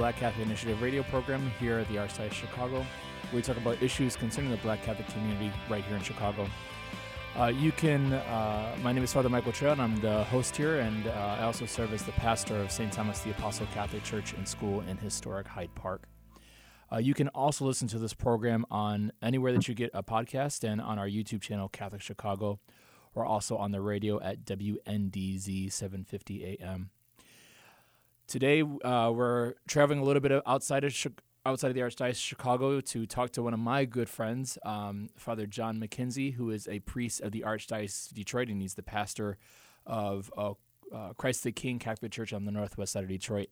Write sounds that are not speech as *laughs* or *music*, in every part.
Black Catholic Initiative radio program here at the Archdiocese of Chicago. We talk about issues concerning the Black Catholic community right here in Chicago. Uh, you can, uh, my name is Father Michael Trail, and I'm the host here, and uh, I also serve as the pastor of St. Thomas the Apostle Catholic Church and School in historic Hyde Park. Uh, you can also listen to this program on anywhere that you get a podcast and on our YouTube channel, Catholic Chicago, or also on the radio at WNDZ 750 AM. Today, uh, we're traveling a little bit outside of outside of the Archdiocese of Chicago to talk to one of my good friends, um, Father John McKenzie, who is a priest of the Archdiocese of Detroit, and he's the pastor of uh, uh, Christ the King Catholic Church on the northwest side of Detroit.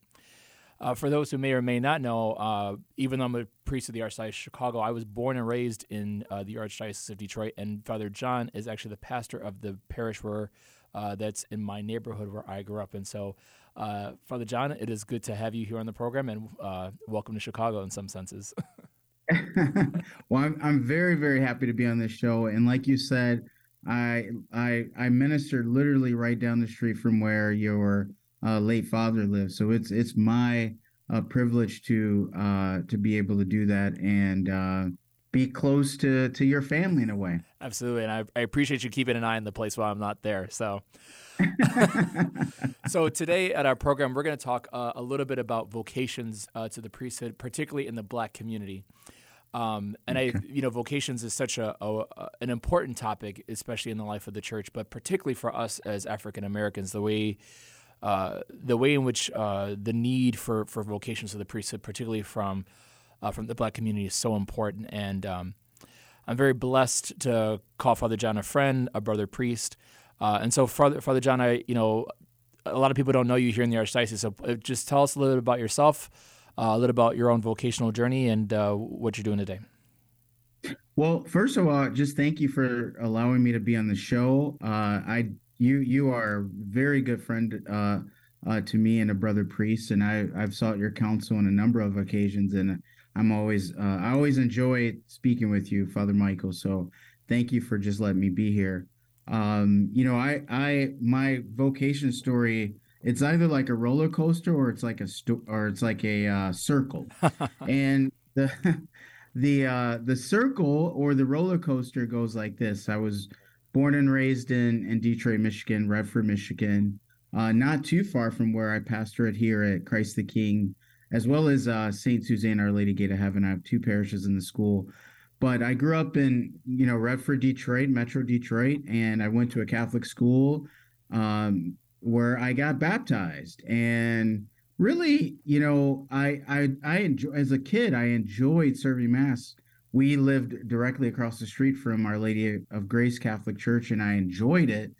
Uh, for those who may or may not know, uh, even though I'm a priest of the Archdiocese of Chicago, I was born and raised in uh, the Archdiocese of Detroit, and Father John is actually the pastor of the parish where uh, that's in my neighborhood where I grew up. And so, uh, Father John, it is good to have you here on the program, and uh, welcome to Chicago in some senses. *laughs* *laughs* well, I'm, I'm very, very happy to be on this show. And like you said, I I I ministered literally right down the street from where your uh, late father lives. So it's it's my uh, privilege to uh, to be able to do that and uh, be close to to your family in a way. Absolutely, and I, I appreciate you keeping an eye on the place while I'm not there. So. *laughs* so today at our program, we're going to talk uh, a little bit about vocations uh, to the priesthood, particularly in the Black community. Um, and I, you know, vocations is such a, a, an important topic, especially in the life of the church, but particularly for us as African Americans, the way uh, the way in which uh, the need for, for vocations of the priesthood, particularly from uh, from the Black community, is so important. And um, I'm very blessed to call Father John a friend, a brother priest. Uh, and so, Father, Father John, I, you know, a lot of people don't know you here in the Archdiocese. So, uh, just tell us a little bit about yourself, uh, a little about your own vocational journey, and uh, what you're doing today. Well, first of all, just thank you for allowing me to be on the show. Uh, I, you, you are a very good friend uh, to me and a brother priest, and I, I've sought your counsel on a number of occasions, and I'm always, I always enjoy speaking with you, Father Michael. So, thank you for just letting me be here. Um you know i i my vocation story it's either like a roller coaster or it's like a sto- or it's like a uh, circle. *laughs* And the *laughs* the uh the circle or the roller coaster goes like this. I was born and raised in in detroit michigan redford michigan uh not too far from where i pastorate here at christ the king as well as uh saint suzanne our lady gate of heaven i have two parishes in the school but I grew up in you know Redford, Detroit, Metro Detroit, and I went to a Catholic school um, where I got baptized. And really, you know, I I I enjoy as a kid I enjoyed serving mass. We lived directly across the street from Our Lady of Grace Catholic Church, and I enjoyed it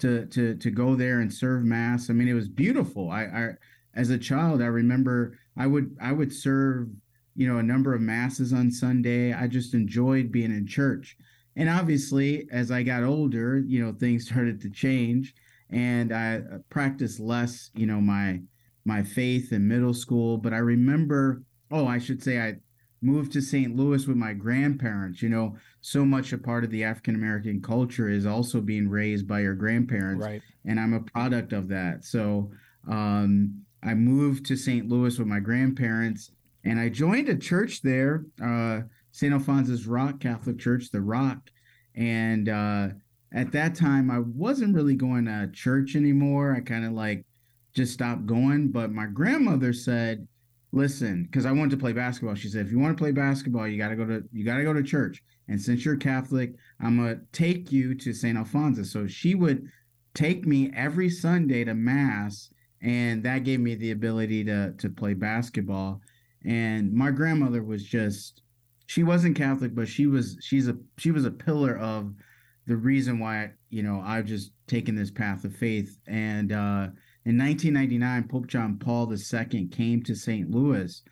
to to to go there and serve mass. I mean, it was beautiful. I, I as a child, I remember I would I would serve you know, a number of masses on Sunday. I just enjoyed being in church. And obviously, as I got older, you know, things *laughs* started to change and I uh, practiced less, you know, my my faith in middle school, but I remember, oh, I should say I moved to St. Louis with my grandparents. You know, so much a part of the African American culture is also being raised by your grandparents. Right. And I'm a product of that. So um, I moved to St. Louis with my grandparents and I joined a church there, uh, St. Alphonsus Rock Catholic Church, the Rock. And uh, at that time, I wasn't really going to church anymore. I kind of like just stopped going. But my grandmother said, "Listen, because I wanted to play basketball." She said, "If you want to play basketball, you got to go to you got to go to church. And since you're Catholic, I'm gonna take you to St. Alphonsus." So she would take me every Sunday to mass, and that gave me the ability to to play basketball and my grandmother was just she wasn't Catholic, but she was she's a she was a pillar of the reason why you know I've just taken this path of faith. And uh, in 1999, Pope John Paul II came to St. Louis,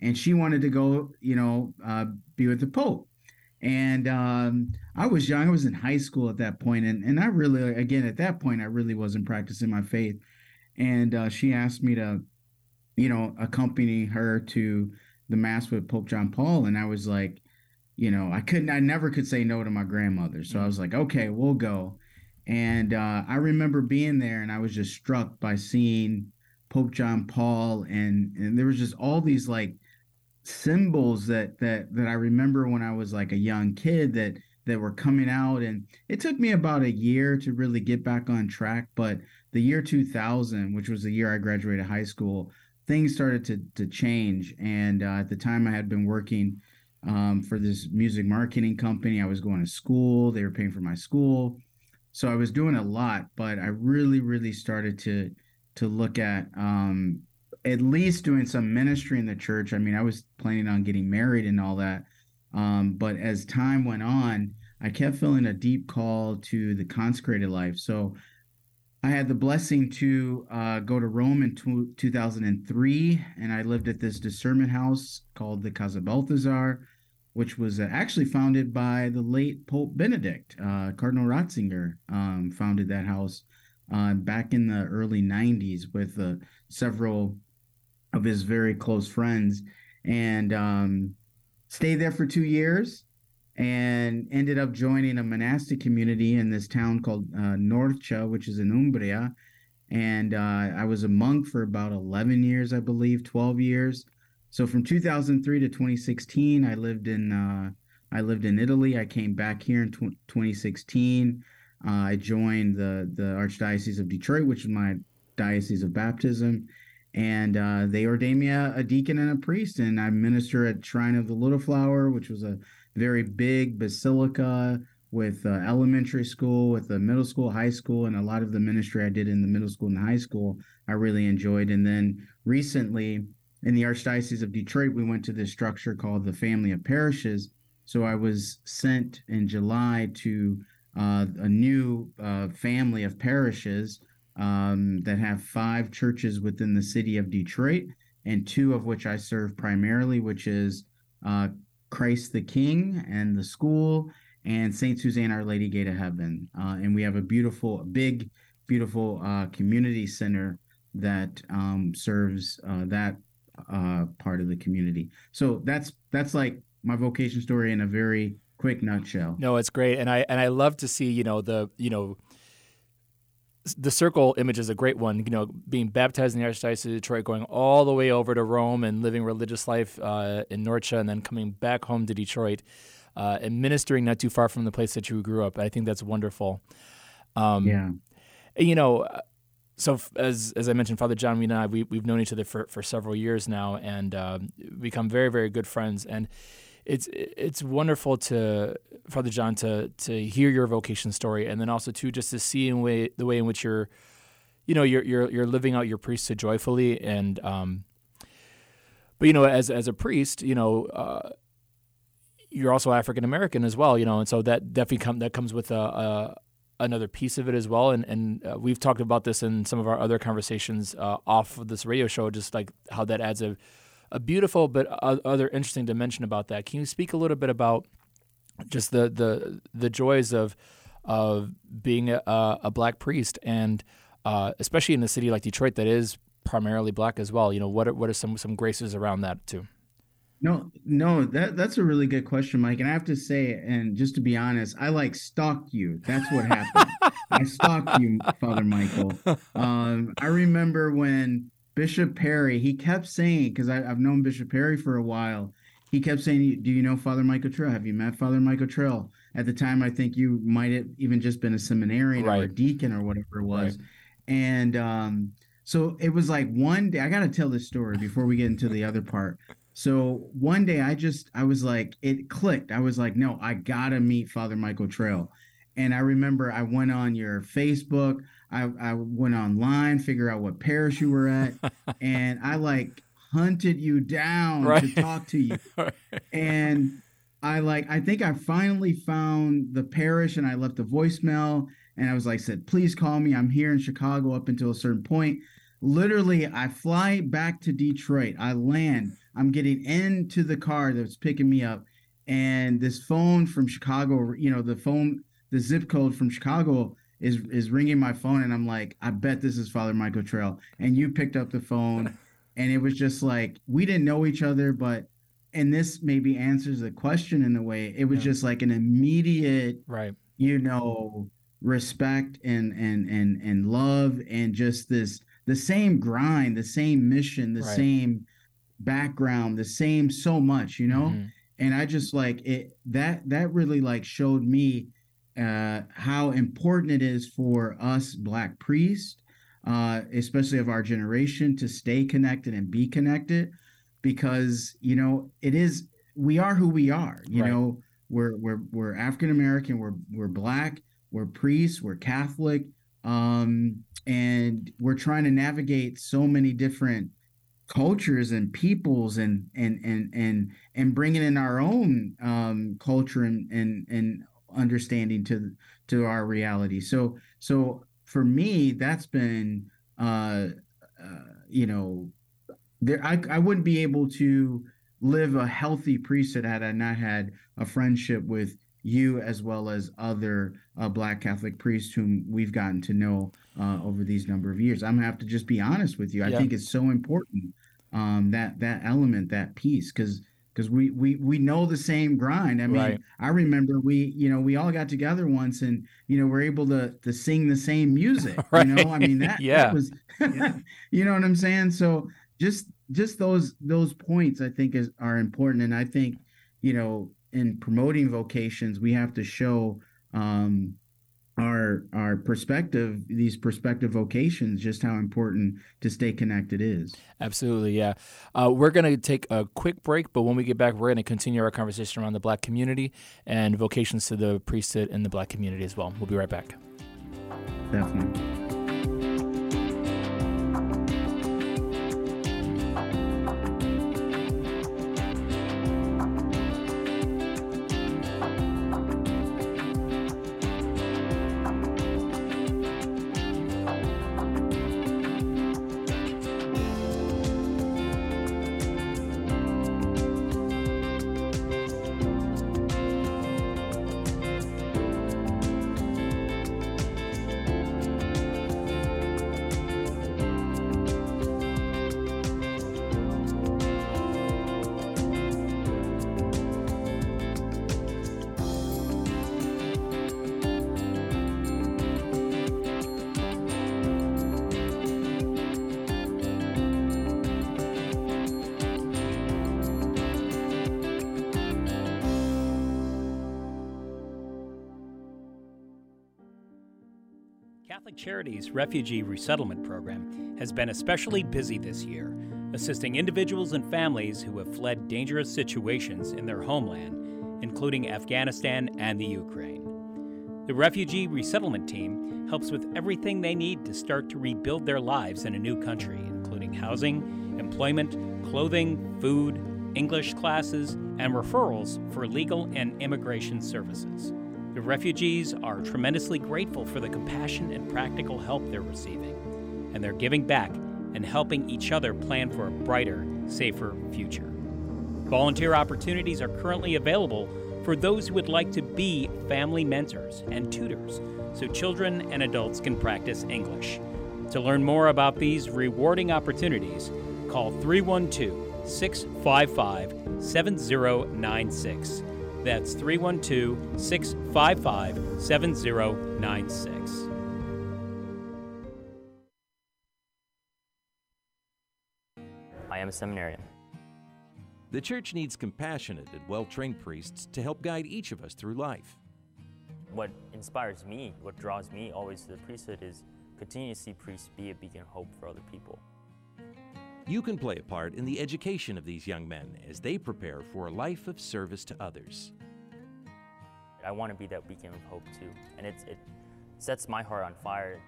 and she wanted to go, you know, uh, be with the Pope. And um, I was young; I was in high school at that point, and and I really, again, at that point, I really wasn't practicing my faith. And uh, she asked me to, you know, accompany her to the mass with Pope John Paul, and I was like, you know, I couldn't, I never could say no to my grandmother. So I was like, okay, we'll go. And uh, I remember being there, and I was just struck by seeing Pope John Paul, and and there was just all these like symbols that that that I remember when I was like a young kid that that were coming out and it took me about a year to really get back on track but the year 2000 which was the year I graduated high school things started to to change and uh, at the time I had been working um, for this music marketing company. I was going to school, they were paying for my school. So I was doing a lot, but I really, really started to to look at um, at least doing some ministry in the church. I mean, I was planning on getting married and all that. Um, but as time went on, I kept feeling a deep call to the consecrated life. So I had the blessing to uh, go to Rome in t- 2003, and I lived at this discernment house called the Casa Balthasar which was uh, actually founded by the late Pope Benedict. Uh, Cardinal Ratzinger um, founded that house uh, back in the early 90s with uh, several of his very close friends and um, stayed there for two years and ended up joining a monastic community in this town called uh, Norcia, which is in Umbria. And uh, I was a monk for about 11 years, I believe, 12 years. So from 2003 to 2016, I lived in uh, I lived in Italy. I came back here in 2016. Uh, I joined the the Archdiocese of Detroit, which is my diocese of baptism, and uh, they ordained me a, a, deacon and a priest. And I minister at Shrine of the Little Flower, which was a very big basilica with uh, elementary school, with the middle school, high school, and a lot of the ministry I did in the middle school and high school. I really enjoyed. And then recently in the Archdiocese of Detroit, we went to this structure called the Family of Parishes. So I was sent in July to uh, a new uh, family of parishes um, that have five churches within the city of Detroit, and two of which I serve primarily, which is uh, Christ the King and the school, and Saint Suzanne Our Lady Gate of Heaven. Uh, and we have a beautiful, big, beautiful uh, community center that um, serves uh, that uh, part of the community. So that's that's like my vocation story in a very quick nutshell. No, it's great, and I and I love to see you know the you know the circle image is a great one. You know, being baptized in the Archdiocese of Detroit, going all the way over to Rome and living religious life uh, in Norcia, and then coming back home to Detroit uh, and ministering not too far from the place that you grew up. I think that's wonderful. Um, yeah. You know, so as as I mentioned, Father John, and I we we've known each other for, for several years now, and uh, become very very good friends. And it's it's wonderful to Father John to to hear your vocation story, and then also to just to see in way the way in which you're, you know, you're you're you're living out your priesthood joyfully, and um, but you know, as as a priest, you know. Uh, you're also African American as well, you know, and so that definitely come that comes with a, a another piece of it as well. And and uh, we've talked about this in some of our other conversations uh, off of this radio show, just like how that adds a a beautiful but other interesting dimension about that. Can you speak a little bit about just the the the joys of of being a, a black priest and uh, especially in a city like Detroit that is primarily black as well. You know, what are, what are some some graces around that too? No, no, that that's a really good question, Mike. And I have to say, and just to be honest, I like stalked you. That's what happened. I stalked you, Father Michael. *laughs* Um, I remember when Bishop Perry, he kept saying, because I've known Bishop Perry for a while, he kept saying, Do you know Father Michael Trail? Have you met Father Michael Trail? At the time, I think you might have even just been a seminarian right. or a deacon or whatever it was. Right. And um, so it was like one day, I got to tell this story before we get into the other part. So one day I just I was like it clicked. I was like, no, I gotta meet Father Michael Trail. And I remember I went on your Facebook, I, I went online, figure out what parish you were at, *laughs* and I like hunted you down right. to talk to you. *laughs* right. And I like I think I finally found the parish and I left a voicemail and I was like said please call me I'm here in Chicago up until a certain point literally I fly back to Detroit I land I'm getting into the car that's picking me up and this phone from Chicago you know the phone the zip code from Chicago is is ringing my phone and I'm like I bet this is Father Michael Trail and you picked up the phone *laughs* and it was just like we didn't know each other but and this maybe answers the question in a way it was yeah. just like an immediate right you know respect and and and and love and just this the same grind the same mission the right. same background the same so much you know mm-hmm. and i just like it that that really like showed me uh how important it is for us black priests uh especially of our generation to stay connected and be connected because you know it is we are who we are you right. know we're we're we're african american we're we're black we're priests we're catholic um and we're trying to navigate so many different cultures and peoples and and and and and bringing in our own um culture and and and understanding to to our reality so so for me that's been uh, uh you know there I, I wouldn't be able to live a healthy priesthood had I not had a friendship with you as well as other uh, black Catholic priests whom we've gotten to know uh, over these number of years. I'm gonna have to just be honest with you. I yeah. think it's so important um, that that element, that piece, because because we we we know the same grind. I mean, right. I remember we you know we all got together once and you know we're able to to sing the same music. *laughs* right. You know, I mean that, *laughs* yeah. that was *laughs* you know what I'm saying. So just just those those points I think is are important, and I think you know in promoting vocations we have to show um, our our perspective these perspective vocations just how important to stay connected is. Absolutely yeah. Uh, we're going to take a quick break but when we get back we're going to continue our conversation around the black community and vocations to the priesthood in the black community as well. We'll be right back. Definitely Charities Refugee Resettlement Program has been especially busy this year, assisting individuals and families who have fled dangerous situations in their homeland, including Afghanistan and the Ukraine. The Refugee Resettlement Team helps with everything they need to start to rebuild their lives in a new country, including housing, employment, clothing, food, English classes, and referrals for legal and immigration services. The refugees are tremendously grateful for the compassion and practical help they're receiving, and they're giving back and helping each other plan for a brighter, safer future. Volunteer opportunities are currently available for those who would like to be family mentors and tutors so children and adults can practice English. To learn more about these rewarding opportunities, call 312 655 7096 that's 312 655 7096. I am a seminarian. The church needs compassionate and well trained priests to help guide each of us through life. What inspires me, what draws me always to the priesthood is continue to see priests be a beacon of hope for other people. You can play a part in the education of these young men as they prepare for a life of service to others. I want to be that beacon of hope too, and it, it sets my heart on fire.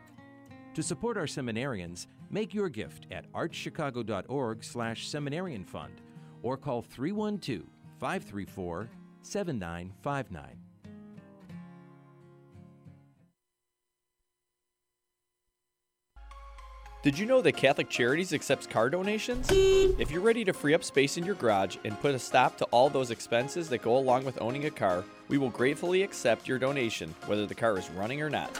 To support our seminarians, make your gift at archchicago.org slash seminarian fund or call 312 534 7959. Did you know that Catholic Charities accepts car donations? If you're ready to free up space in your garage and put a stop to all those expenses that go along with owning a car, we will gratefully accept your donation, whether the car is running or not.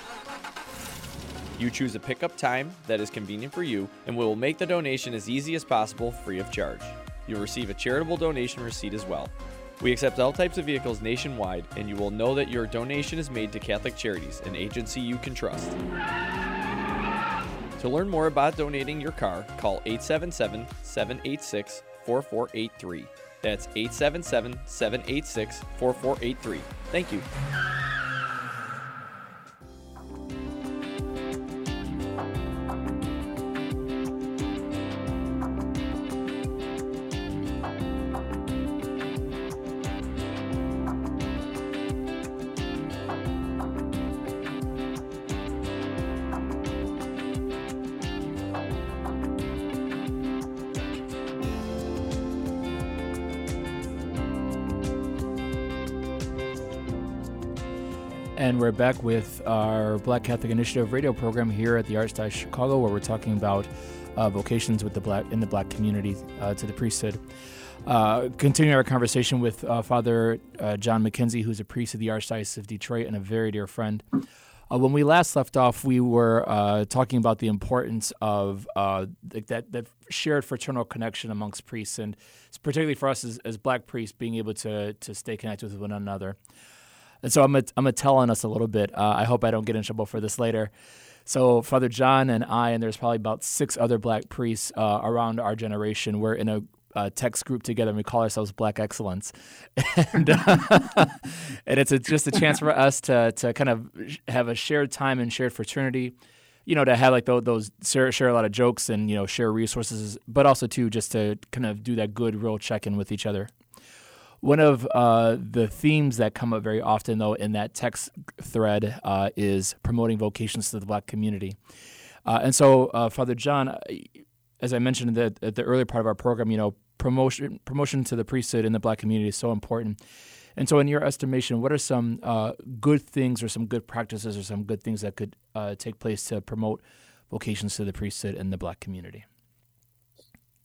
You choose a pickup time that is convenient for you, and we will make the donation as easy as possible free of charge. You'll receive a charitable donation receipt as well. We accept all types of vehicles nationwide, and you will know that your donation is made to Catholic Charities, an agency you can trust. To learn more about donating your car, call 877 786 4483. That's 877 786 4483. Thank you. Back with our Black Catholic Initiative radio program here at the Archdiocese of Chicago, where we're talking about uh, vocations with the black in the black community uh, to the priesthood. Uh, continuing our conversation with uh, Father uh, John McKenzie, who's a priest of the Archdiocese of Detroit and a very dear friend. Uh, when we last left off, we were talking about the importance of that that shared fraternal connection amongst priests, and particularly for us as, as black priests, being able to to stay connected with one another. And so I'm gonna, I'm tell on us a little bit. Uh, I hope I don't get in trouble for this later. So Father John and I, and there's probably about six other black priests uh, around our generation. We're in a uh, text group together, and we call ourselves Black Excellence, *laughs* and, uh, *laughs* and it's a, just a chance for us to to kind of have a shared time and shared fraternity. You know, to have like those, those share, share a lot of jokes and you know share resources, but also too just to kind of do that good real check in with each other. One of uh, the themes that come up very often, though, in that text thread uh, is promoting vocations to the black community. Uh, and so, uh, Father John, uh, as I mentioned the, at the earlier part of our program, you know, promotion promotion to the priesthood in the black community is so important. And so, in your estimation, what are some uh, good things or some good practices or some good things that could take place to promote vocations to the priesthood in the black community?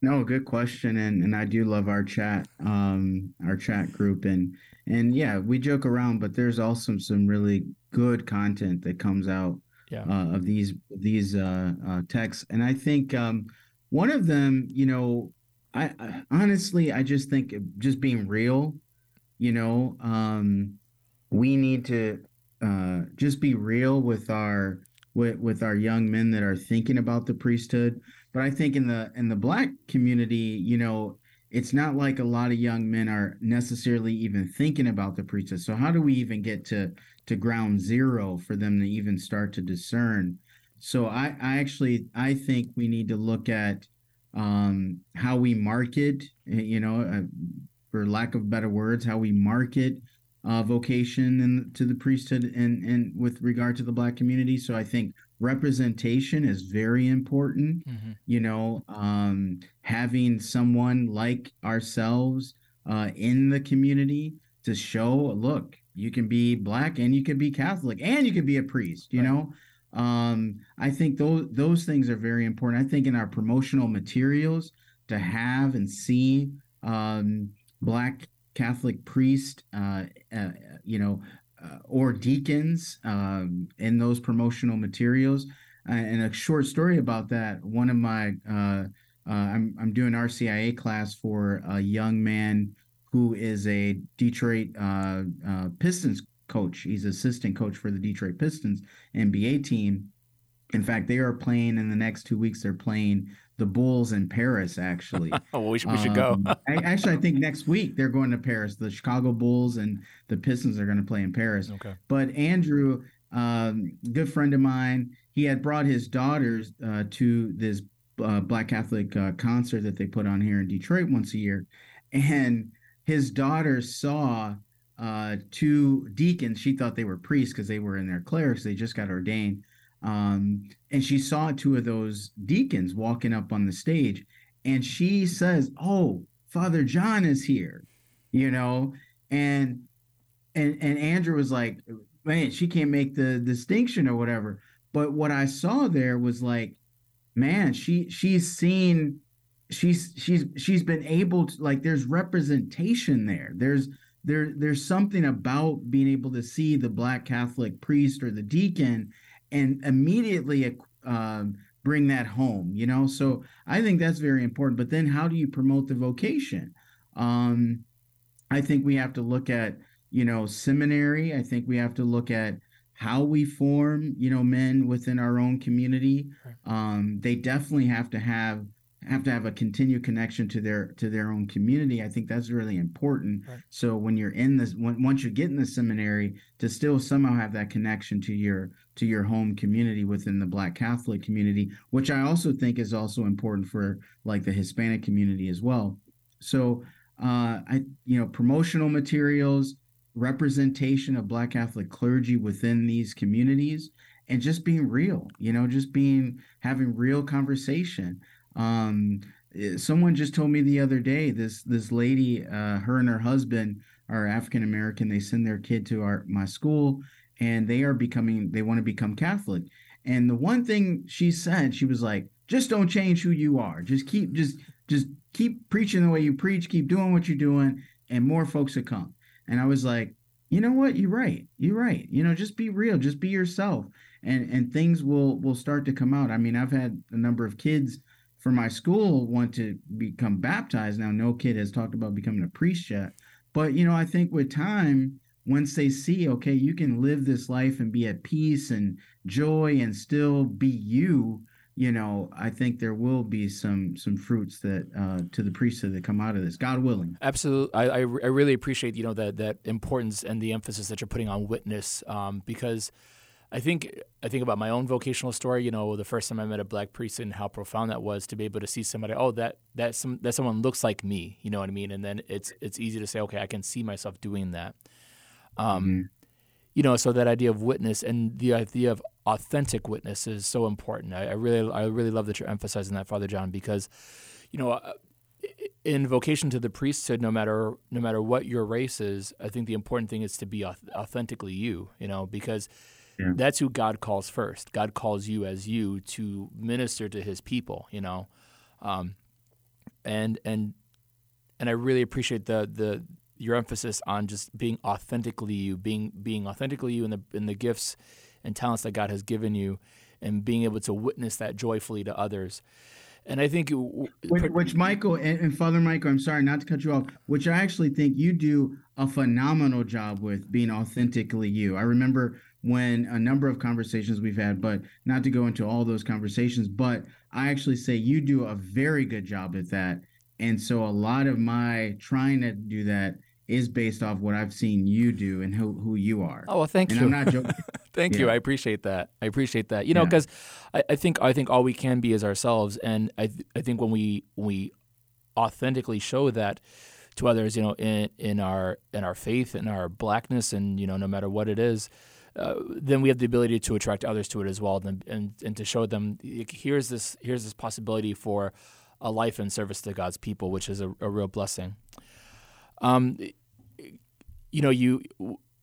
No, good question, and and I do love our chat, um, our chat group, and and yeah, we joke around, but there's also some really good content that comes out yeah. uh, of these these uh, uh, texts, and I think um, one of them, you know, I, I, honestly, I just think just being real, you know, um, we need to uh, just be real with our with with our young men that are thinking about the priesthood but I think in the in the black community, you know, it's not like a lot of young men are necessarily even thinking about the priesthood. So how do we even get to to ground zero for them to even start to discern? So I, I actually I think we need to look at um, how we market, you know, uh, for lack of better words, how we market uh, vocation and to the priesthood and and with regard to the black community. So I think representation is very important mm-hmm. you know um, having someone like ourselves uh, in the community to show look you can be black and you can be catholic and you can be a priest you right. know um, i think those those things are very important i think in our promotional materials to have and see um, black catholic priest uh, uh, you know uh, or deacons um, in those promotional materials. Uh, and a short story about that. One of my uh, uh I'm I'm doing RCIA class for a young man who is a Detroit uh, Pistons coach. He's assistant coach for the Detroit Pistons NBA team. In fact, they are playing in the next two weeks. They're playing the Bulls in Paris, actually. *laughs* well, we should, we should um, go. *laughs* I, actually, I think next week they're going to Paris. The Chicago Bulls and the Pistons are going to play in Paris. Okay. But Andrew, um, good friend of mine, he had brought his daughters uh, to this uh, Black Catholic uh, concert that they put on here in Detroit once a year, and his daughters saw uh, two deacons. She thought they were priests because they were in their clerics. They just got ordained um, and she saw two of those deacons walking up on the stage, and she says, "Oh, Father John is here," you know, and and and Andrew was like, man, she can't make the distinction or whatever. But what I saw there was like, man, she she's seen she's she's she's been able to like there's representation there. There's there there's something about being able to see the black Catholic priest or the deacon and immediately um, bring that home, you know? So I think that's very important. But then how do you promote the vocation? Um, I think we have to look at, you know, seminary. I think we have to look at how we form, you know, men within our own community. Um, they definitely have to have have to have a continued connection to their to their own community. I think that's really important. Right. So when you're in this, when, once you get in the seminary, to still somehow have that connection to your to your home community within the Black Catholic community, which I also think is also important for like the Hispanic community as well. So uh, I you know promotional materials, representation of Black Catholic clergy within these communities, and just being real. You know, just being having real conversation. Um, eh, someone just told me the other day this this lady, uh, her and her husband are African American. They send their kid to our my school, and they are becoming they want to become Catholic. And the one thing she said, she was like, just don't change who you are. Just keep just just keep preaching the way you preach, keep doing what you're doing, and more folks will come. And I was like, you know what? You're right. You're right. You know, just be real, just be yourself. And and things will will start to come out. I mean, I've had a number of kids for my school want to become baptized. Now, no kid has talked about becoming a priest yet. But you know, I think with time, once they see, okay, you can live this life and be at peace and joy and still be you, you know, I think there will be some some fruits that uh, to the priesthood that come out of this, God willing. Absolutely, I, I, really appreciate you know that that importance and the emphasis that you're putting on witness um, because I think I think about my own vocational story. You know, the first time I met a black priest and how profound that was to be able to see somebody. Oh, that that some that someone looks like me. You know what I mean? And then it's it's easy to say, okay, I can see myself doing that. Um, mm-hmm. You know, so that idea of witness and the idea of authentic witness is so important. I, I really I really love that you're emphasizing that, Father John, because you know. Uh, in vocation to the priesthood, no matter no matter what your race is, I think the important thing is to be authentically you. You know, because yeah. That's who God calls first. God calls you as you to minister to His people. You know, um, and and and I really appreciate the the your emphasis on just being authentically you, being being authentically you in the in the gifts and talents that God has given you, and being able to witness that joyfully to others. And I think, which, which Michael and, and, Father Michael, I'm sorry not to cut you off, which I actually think you do a phenomenal job with being authentically you. I remember when a number of conversations we've had, but not to go into all those conversations, but I actually say you do a very good job at that. And so a lot of my trying to do that is based off what I've seen you do and who, who you are. Oh, well, thank and you. I'm not joking. *laughs* thank yeah. you. I appreciate that. I appreciate that. You know, because yeah. I, I, think I think all we can be is ourselves, and I th- I think when we we authentically show that to others, you know, in in our in our faith, in our blackness, and you know, no matter what it is, uh, then we have the ability to attract others to it as well, and, and and to show them here's this here's this possibility for a life in service to God's people, which is a, a real blessing. Um, you know, you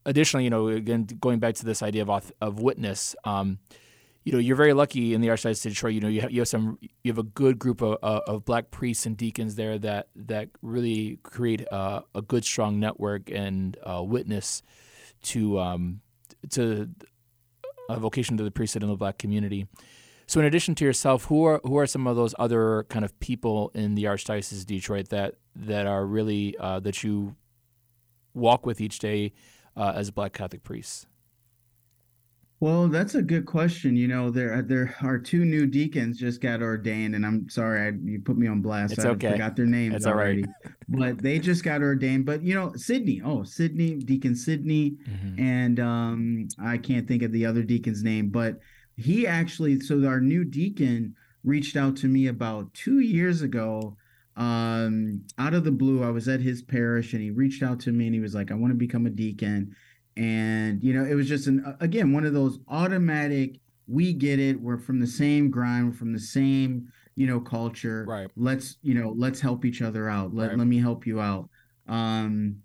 additionally, you know, again going back to this idea of of witness. Um, you know, you're very lucky in the Archdiocese of Detroit. You know, you have, you have some, you have a good group of, uh, of black priests and deacons there that that really create uh, a good, strong network and uh, witness to um, to a vocation to the priesthood in the black community. So, in addition to yourself, who are who are some of those other kind of people in the Archdiocese of Detroit that that are really that you walk with each day uh, as Black Catholic priests? Well, that's a good question. You know, there there are two new deacons just got ordained, and I'm sorry I, you put me on blast. It's I okay. forgot their names it's already, all right. but they just got ordained. But you know, Sydney, oh Sydney, Deacon Sydney, mm-hmm. and um, I can't think of the other deacon's name, but he actually, so our new deacon reached out to me about two years ago. Um, out of the blue, I was at his parish, and he reached out to me, and he was like, "I want to become a deacon." and you know it was just an again one of those automatic we get it we're from the same grind we're from the same you know culture right let's you know let's help each other out let, right. let me help you out um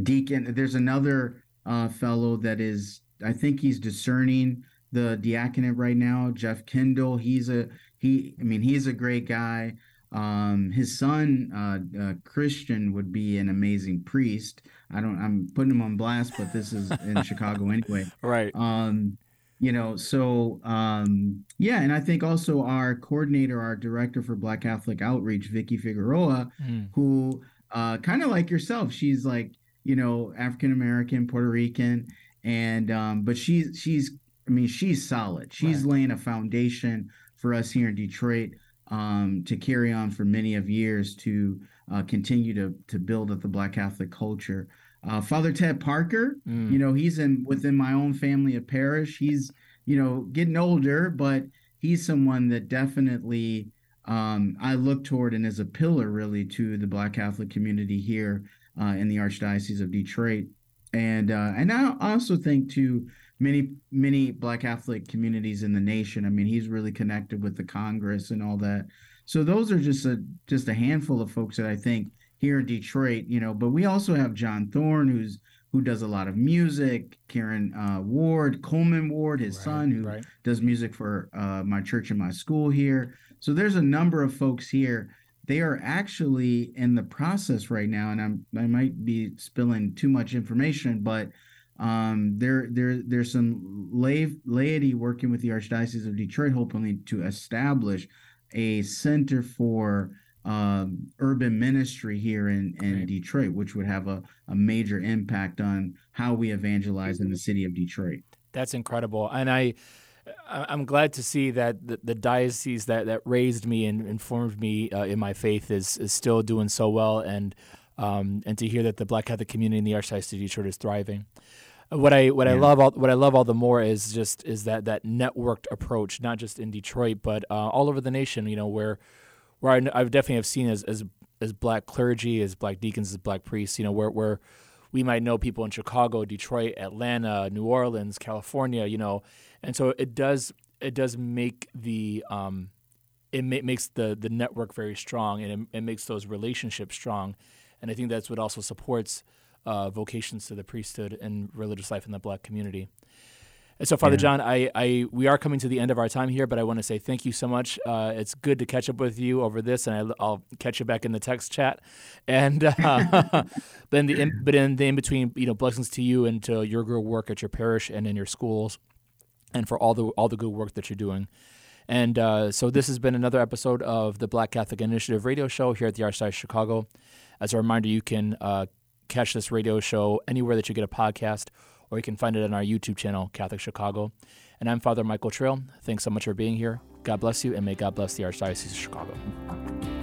deacon there's another uh, fellow that is, I think he's discerning the diaconate right now. Jeff Kendall, he's a he. I mean, he's a great guy. Um, his son, uh, uh, Christian, would be an amazing priest. I don't. I'm putting him on blast, but this is in Chicago anyway. *laughs* Right. Um, you know, so um, yeah, and I think also our coordinator, our director for Black Catholic Outreach, Vicky Figueroa, Mm. who uh, kind of like yourself, she's like you know African American, Puerto Rican, and um, but she's she's I mean she's solid. She's Right. laying a foundation for us here in Detroit um, to carry on for many of years to uh, continue to to build up the Black Catholic culture. Uh, Father Ted Parker, Mm. you know, he's in within my own family of parish. He's you know getting older, but he's someone that definitely um, I look toward and is a pillar really to the Black Catholic community here uh, in the Archdiocese of Detroit. And uh, and I also think to many many Black Catholic communities in the nation. I mean, he's really connected with the Congress and all that. So those are just a just a handful of folks that I think here in Detroit, you know. But we also have John Thorne, who's who does a lot of music. Karen uh, Ward, Coleman Ward, his Right, son, who right. does music for uh, my church and my school here. So there's a number of folks here. They are actually in the process right now, and I'm I might be spilling too much information, but um, there there there's some lay, laity working with the Archdiocese of Detroit, hopefully to establish a center for um, urban ministry here in, in Great. Detroit, which would have a, a major impact on how we evangelize in the city of Detroit. That's incredible, and I, I- I'm glad to see that the, the diocese that, that raised me and informed me uh, in my faith is is still doing so well, and um, and to hear that the Black Catholic community in the Archdiocese of Detroit is thriving. What I what I love all, what I love all the more is just is that that networked approach, not just in Detroit but uh, all over the nation. You know where where I, I definitely have seen as as as black clergy, as black deacons, as black priests. You know where where we might know people in Chicago, Detroit, Atlanta, New Orleans, California, you know, and so it does it does make the um, it ma- makes the the network very strong and it, it makes those relationships strong, and I think that's what also supports uh, vocations to the priesthood and religious life in the Black community. And so, Father Yeah. John, I, I we are coming to the end of our time here, but I want to say thank you so much. Uh, it's good to catch up with you over this, and I, will catch you back in the text chat. And uh, *laughs* but in the in, but in the in between, you know, blessings to you and to your good work at your parish and in your schools, and for all the all the good work that you're doing. And uh, so this has been another episode of the Black Catholic Initiative radio show here at the Archdiocese of Chicago. As a reminder, you can uh, catch this radio show anywhere that you get a podcast, or you can find it on our YouTube channel, Catholic Chicago. And I'm Father Michael Trail. Thanks so much for being here. God bless you, and may God bless the Archdiocese of Chicago.